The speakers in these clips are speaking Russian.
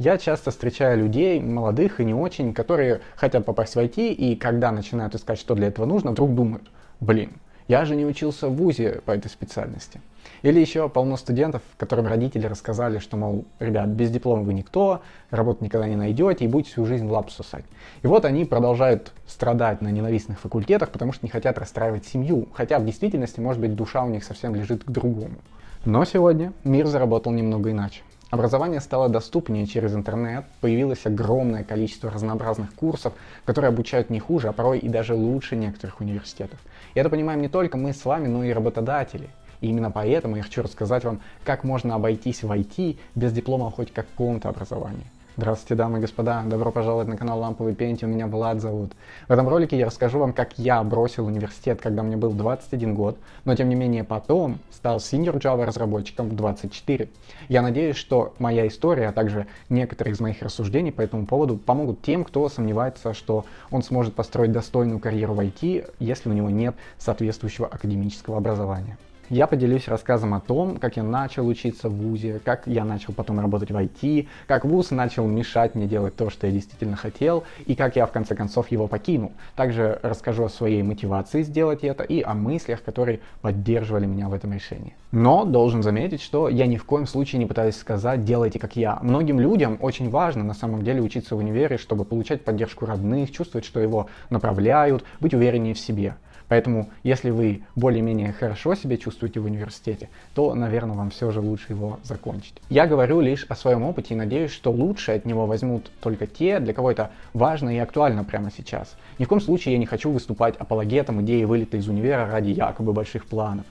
Я часто встречаю людей, молодых и не очень, которые хотят попасть в IT, и когда начинают искать, что для этого нужно, вдруг думают, блин, я же не учился в ВУЗе по этой специальности. Или еще полно студентов, которым родители рассказали, что, мол, ребят, без диплома вы никто, работу никогда не найдете и будете всю жизнь лапу сосать. И вот они продолжают страдать на ненавистных факультетах, потому что не хотят расстраивать семью, хотя в действительности, может быть, душа у них совсем лежит к другому. Но сегодня мир заработал немного иначе. Образование стало доступнее через интернет, появилось огромное количество разнообразных курсов, которые обучают не хуже, а порой и даже лучше некоторых университетов. И это понимаем не только мы с вами, но и работодатели. И именно поэтому я хочу рассказать вам, как можно обойтись в IT без диплома хоть какого-то образования. Здравствуйте, дамы и господа, добро пожаловать на канал Ламповый Пенти, меня Влад зовут. В этом ролике я расскажу вам, как я бросил университет, когда мне был 21 год, но тем не менее потом стал senior Java разработчиком в 24. Я надеюсь, что моя история, а также некоторые из моих рассуждений по этому поводу помогут тем, кто сомневается, что он сможет построить достойную карьеру в IT, если у него нет соответствующего академического образования. Я поделюсь рассказом о том, как я начал учиться в ВУЗе, как я начал потом работать в IT, как ВУЗ начал мешать мне делать то, что я действительно хотел, и как я в конце концов его покинул. Также расскажу о своей мотивации сделать это и о мыслях, которые поддерживали меня в этом решении. Но должен заметить, что я ни в коем случае не пытаюсь сказать «делайте как я». Многим людям очень важно на самом деле учиться в универе, чтобы получать поддержку родных, чувствовать, что его направляют, быть увереннее в себе. Поэтому, если вы более-менее хорошо себя чувствуете в университете, то, наверное, вам все же лучше его закончить. Я говорю лишь о своем опыте и надеюсь, что лучше от него возьмут только те, для кого это важно и актуально прямо сейчас. Ни в коем случае я не хочу выступать апологетом идеи вылета из универа ради якобы больших планов.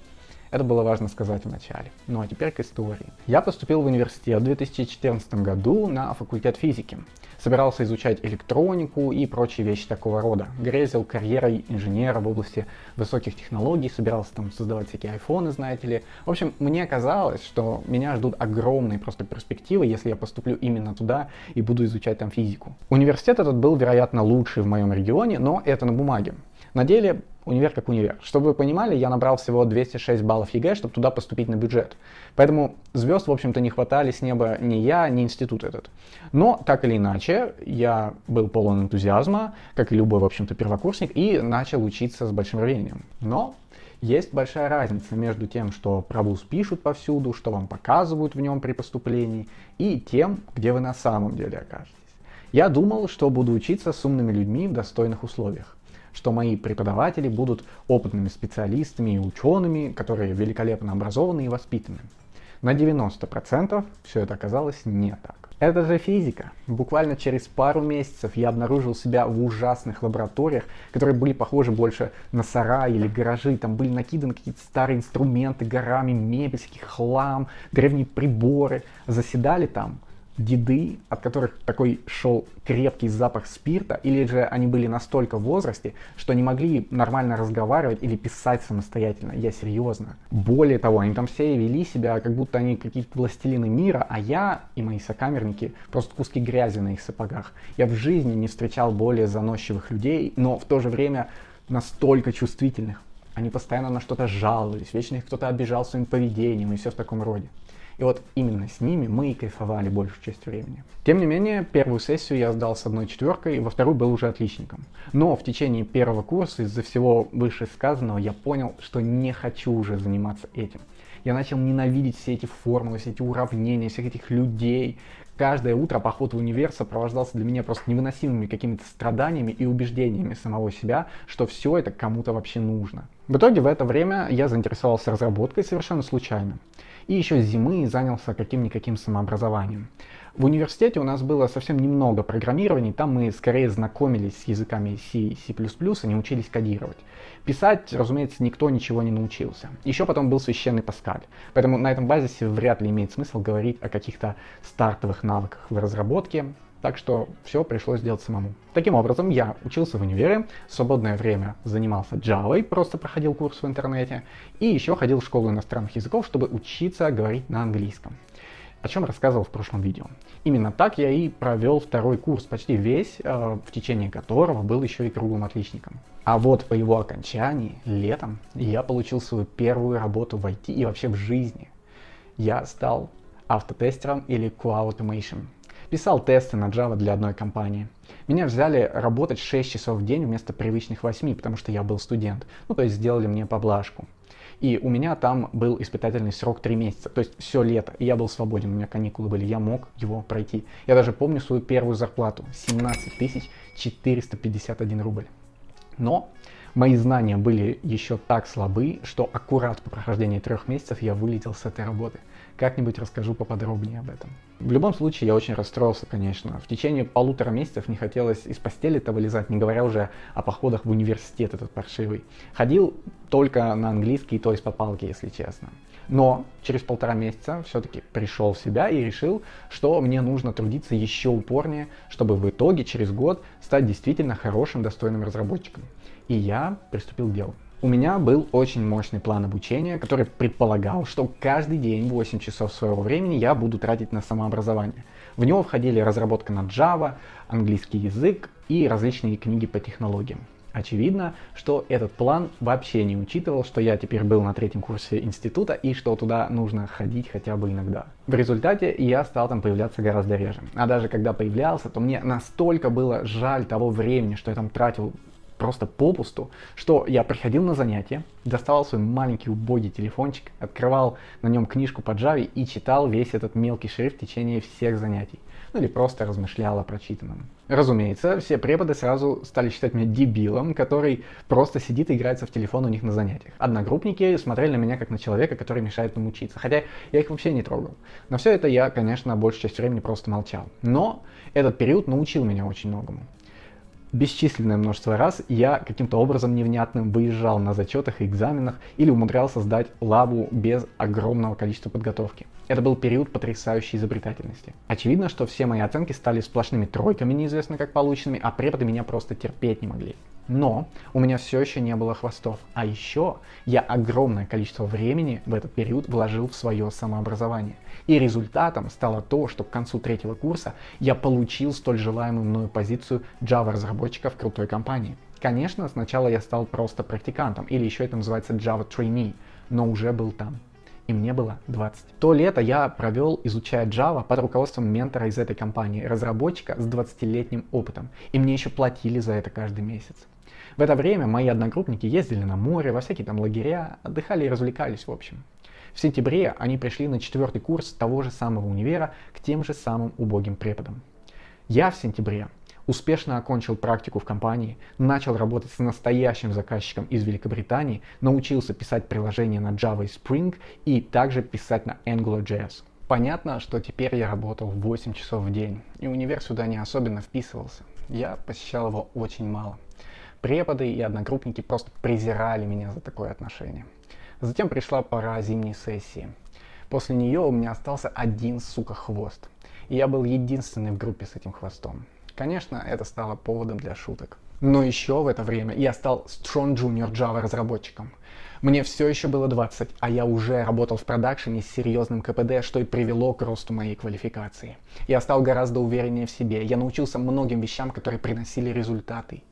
Это было важно сказать в начале. Ну а теперь к истории. Я поступил в университет в 2014 году на факультет физики. Собирался изучать электронику и прочие вещи такого рода. Грезил карьерой инженера в области высоких технологий, собирался там создавать всякие айфоны, знаете ли. В общем, мне казалось, что меня ждут огромные просто перспективы, если я поступлю именно туда и буду изучать там физику. Университет этот был, вероятно, лучший в моем регионе, но это на бумаге. На деле универ как универ. Чтобы вы понимали, я набрал всего 206 баллов ЕГЭ, чтобы туда поступить на бюджет. Поэтому звезд, в общем-то, не хватали с неба ни я, ни институт этот. Но, так или иначе, я был полон энтузиазма, как и любой, в общем-то, первокурсник, и начал учиться с большим рвением. Но есть большая разница между тем, что про вуз пишут повсюду, что вам показывают в нем при поступлении, и тем, где вы на самом деле окажетесь. Я думал, что буду учиться с умными людьми в достойных условиях что мои преподаватели будут опытными специалистами и учеными, которые великолепно образованы и воспитаны. На 90% все это оказалось не так. Это же физика. Буквально через пару месяцев я обнаружил себя в ужасных лабораториях, которые были похожи больше на сараи или гаражи. Там были накиданы какие-то старые инструменты, горами мебель, хлам, древние приборы. Заседали там деды, от которых такой шел крепкий запах спирта, или же они были настолько в возрасте, что не могли нормально разговаривать или писать самостоятельно. Я серьезно. Более того, они там все вели себя, как будто они какие-то властелины мира, а я и мои сокамерники просто куски грязи на их сапогах. Я в жизни не встречал более заносчивых людей, но в то же время настолько чувствительных. Они постоянно на что-то жаловались, вечно их кто-то обижал своим поведением и все в таком роде. И вот именно с ними мы и кайфовали большую часть времени. Тем не менее, первую сессию я сдал с одной четверкой, во вторую был уже отличником. Но в течение первого курса из-за всего вышесказанного я понял, что не хочу уже заниматься этим. Я начал ненавидеть все эти формулы, все эти уравнения, всех этих людей. Каждое утро поход в универ сопровождался для меня просто невыносимыми какими-то страданиями и убеждениями самого себя, что все это кому-то вообще нужно. В итоге в это время я заинтересовался разработкой совершенно случайно и еще зимы занялся каким-никаким самообразованием. В университете у нас было совсем немного программирований, там мы скорее знакомились с языками C и C++, а не учились кодировать. Писать, разумеется, никто ничего не научился. Еще потом был священный Паскаль. Поэтому на этом базисе вряд ли имеет смысл говорить о каких-то стартовых навыках в разработке. Так что все пришлось делать самому. Таким образом, я учился в универе, в свободное время занимался Java, просто проходил курс в интернете, и еще ходил в школу иностранных языков, чтобы учиться говорить на английском. О чем рассказывал в прошлом видео. Именно так я и провел второй курс, почти весь, э, в течение которого был еще и круглым отличником. А вот по его окончании, летом, я получил свою первую работу в IT и вообще в жизни. Я стал автотестером или QA Automation. Писал тесты на Java для одной компании. Меня взяли работать 6 часов в день вместо привычных 8, потому что я был студент. Ну, то есть сделали мне поблажку. И у меня там был испытательный срок 3 месяца, то есть все лето. И я был свободен, у меня каникулы были, я мог его пройти. Я даже помню свою первую зарплату, 17 451 рубль. Но мои знания были еще так слабы, что аккурат по прохождении трех месяцев я вылетел с этой работы. Как-нибудь расскажу поподробнее об этом. В любом случае, я очень расстроился, конечно. В течение полутора месяцев не хотелось из постели-то вылезать, не говоря уже о походах в университет этот паршивый. Ходил только на английский, то есть по палке, если честно. Но через полтора месяца все-таки пришел в себя и решил, что мне нужно трудиться еще упорнее, чтобы в итоге через год стать действительно хорошим, достойным разработчиком. И я приступил к делу. У меня был очень мощный план обучения, который предполагал, что каждый день 8 часов своего времени я буду тратить на самообразование. В него входили разработка на Java, английский язык и различные книги по технологиям. Очевидно, что этот план вообще не учитывал, что я теперь был на третьем курсе института и что туда нужно ходить хотя бы иногда. В результате я стал там появляться гораздо реже. А даже когда появлялся, то мне настолько было жаль того времени, что я там тратил просто попусту, что я приходил на занятия, доставал свой маленький убогий телефончик, открывал на нем книжку по Java и читал весь этот мелкий шрифт в течение всех занятий. Ну или просто размышлял о прочитанном. Разумеется, все преподы сразу стали считать меня дебилом, который просто сидит и играется в телефон у них на занятиях. Одногруппники смотрели на меня как на человека, который мешает им учиться, хотя я их вообще не трогал. На все это я, конечно, большую часть времени просто молчал. Но этот период научил меня очень многому бесчисленное множество раз я каким-то образом невнятным выезжал на зачетах и экзаменах или умудрялся сдать лабу без огромного количества подготовки. Это был период потрясающей изобретательности. Очевидно, что все мои оценки стали сплошными тройками, неизвестно как полученными, а преподы меня просто терпеть не могли. Но у меня все еще не было хвостов. А еще я огромное количество времени в этот период вложил в свое самообразование. И результатом стало то, что к концу третьего курса я получил столь желаемую мною позицию Java-разработчика в крутой компании. Конечно, сначала я стал просто практикантом, или еще это называется Java Trainee, но уже был там и мне было 20. То лето я провел, изучая Java под руководством ментора из этой компании, разработчика с 20-летним опытом. И мне еще платили за это каждый месяц. В это время мои одногруппники ездили на море, во всякие там лагеря, отдыхали и развлекались в общем. В сентябре они пришли на четвертый курс того же самого универа к тем же самым убогим преподам. Я в сентябре успешно окончил практику в компании, начал работать с настоящим заказчиком из Великобритании, научился писать приложения на Java и Spring и также писать на AngularJS. Понятно, что теперь я работал 8 часов в день, и универ сюда не особенно вписывался. Я посещал его очень мало. Преподы и одногруппники просто презирали меня за такое отношение. Затем пришла пора зимней сессии. После нее у меня остался один, сука, хвост. И я был единственный в группе с этим хвостом. Конечно, это стало поводом для шуток. Но еще в это время я стал Strong Junior Java разработчиком. Мне все еще было 20, а я уже работал в продакшене с серьезным КПД, что и привело к росту моей квалификации. Я стал гораздо увереннее в себе, я научился многим вещам, которые приносили результаты.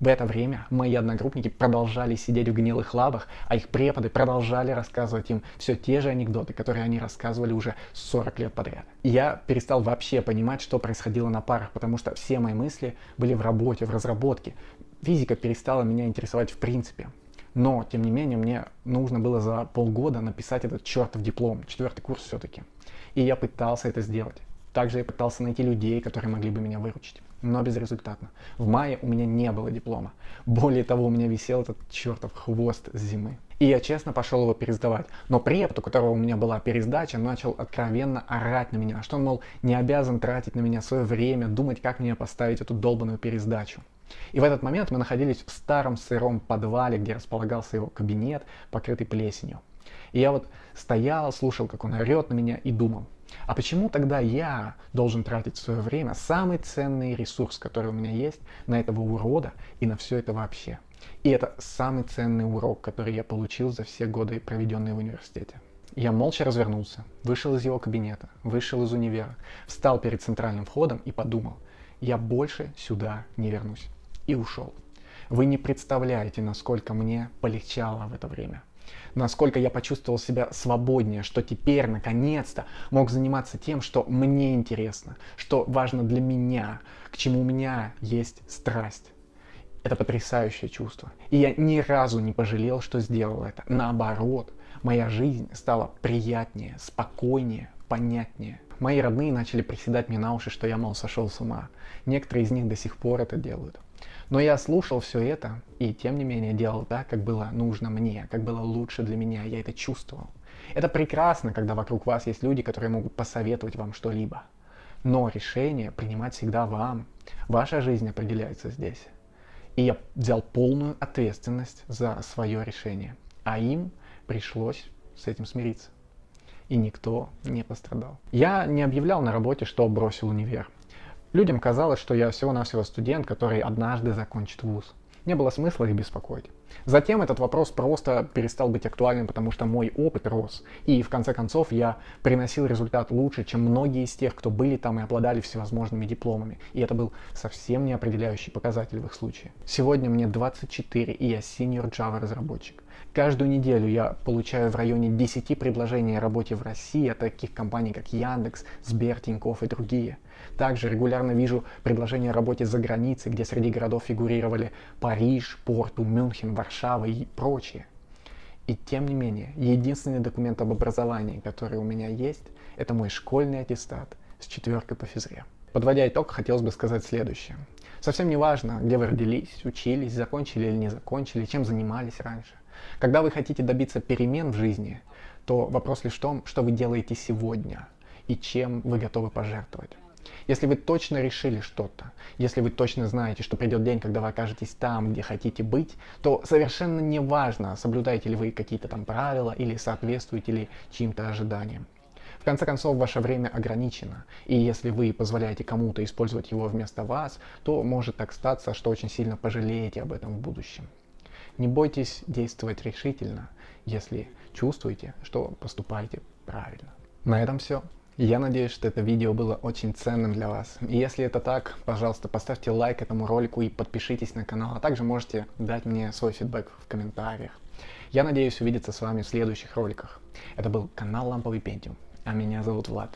В это время мои одногруппники продолжали сидеть в гнилых лавах, а их преподы продолжали рассказывать им все те же анекдоты, которые они рассказывали уже 40 лет подряд. Я перестал вообще понимать, что происходило на парах, потому что все мои мысли были в работе, в разработке. Физика перестала меня интересовать в принципе. Но, тем не менее, мне нужно было за полгода написать этот чертов диплом, четвертый курс все-таки. И я пытался это сделать. Также я пытался найти людей, которые могли бы меня выручить но безрезультатно. В мае у меня не было диплома. Более того, у меня висел этот чертов хвост с зимы. И я честно пошел его пересдавать. Но препод, у которого у меня была пересдача, начал откровенно орать на меня, что он, мол, не обязан тратить на меня свое время, думать, как мне поставить эту долбанную пересдачу. И в этот момент мы находились в старом сыром подвале, где располагался его кабинет, покрытый плесенью. И я вот стоял, слушал, как он орет на меня и думал, а почему тогда я должен тратить свое время, самый ценный ресурс, который у меня есть, на этого урода и на все это вообще? И это самый ценный урок, который я получил за все годы, проведенные в университете. Я молча развернулся, вышел из его кабинета, вышел из универа, встал перед центральным входом и подумал, я больше сюда не вернусь. И ушел. Вы не представляете, насколько мне полегчало в это время. Насколько я почувствовал себя свободнее, что теперь, наконец-то, мог заниматься тем, что мне интересно, что важно для меня, к чему у меня есть страсть. Это потрясающее чувство. И я ни разу не пожалел, что сделал это. Наоборот, моя жизнь стала приятнее, спокойнее, понятнее. Мои родные начали приседать мне на уши, что я, мол, сошел с ума. Некоторые из них до сих пор это делают. Но я слушал все это и, тем не менее, делал так, как было нужно мне, как было лучше для меня. Я это чувствовал. Это прекрасно, когда вокруг вас есть люди, которые могут посоветовать вам что-либо. Но решение принимать всегда вам. Ваша жизнь определяется здесь. И я взял полную ответственность за свое решение. А им пришлось с этим смириться. И никто не пострадал. Я не объявлял на работе, что бросил универ. Людям казалось, что я всего-навсего студент, который однажды закончит вуз. Не было смысла их беспокоить. Затем этот вопрос просто перестал быть актуальным, потому что мой опыт рос. И в конце концов я приносил результат лучше, чем многие из тех, кто были там и обладали всевозможными дипломами. И это был совсем не определяющий показатель в их случае. Сегодня мне 24, и я senior Java разработчик. Каждую неделю я получаю в районе 10 предложений о работе в России от таких компаний, как Яндекс, Сбер, Тинькофф и другие. Также регулярно вижу предложения о работе за границей, где среди городов фигурировали Париж, Порту, Мюнхен, Варшава и прочие. И тем не менее, единственный документ об образовании, который у меня есть, это мой школьный аттестат с четверкой по физре. Подводя итог, хотелось бы сказать следующее. Совсем не важно, где вы родились, учились, закончили или не закончили, чем занимались раньше. Когда вы хотите добиться перемен в жизни, то вопрос лишь в том, что вы делаете сегодня и чем вы готовы пожертвовать. Если вы точно решили что-то, если вы точно знаете, что придет день, когда вы окажетесь там, где хотите быть, то совершенно не важно, соблюдаете ли вы какие-то там правила или соответствуете ли чьим-то ожиданиям. В конце концов, ваше время ограничено, и если вы позволяете кому-то использовать его вместо вас, то может так статься, что очень сильно пожалеете об этом в будущем. Не бойтесь действовать решительно, если чувствуете, что поступаете правильно. На этом все. Я надеюсь, что это видео было очень ценным для вас. И если это так, пожалуйста, поставьте лайк этому ролику и подпишитесь на канал, а также можете дать мне свой фидбэк в комментариях. Я надеюсь увидеться с вами в следующих роликах. Это был канал Ламповый Пентиум, а меня зовут Влад.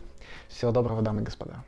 Всего доброго, дамы и господа.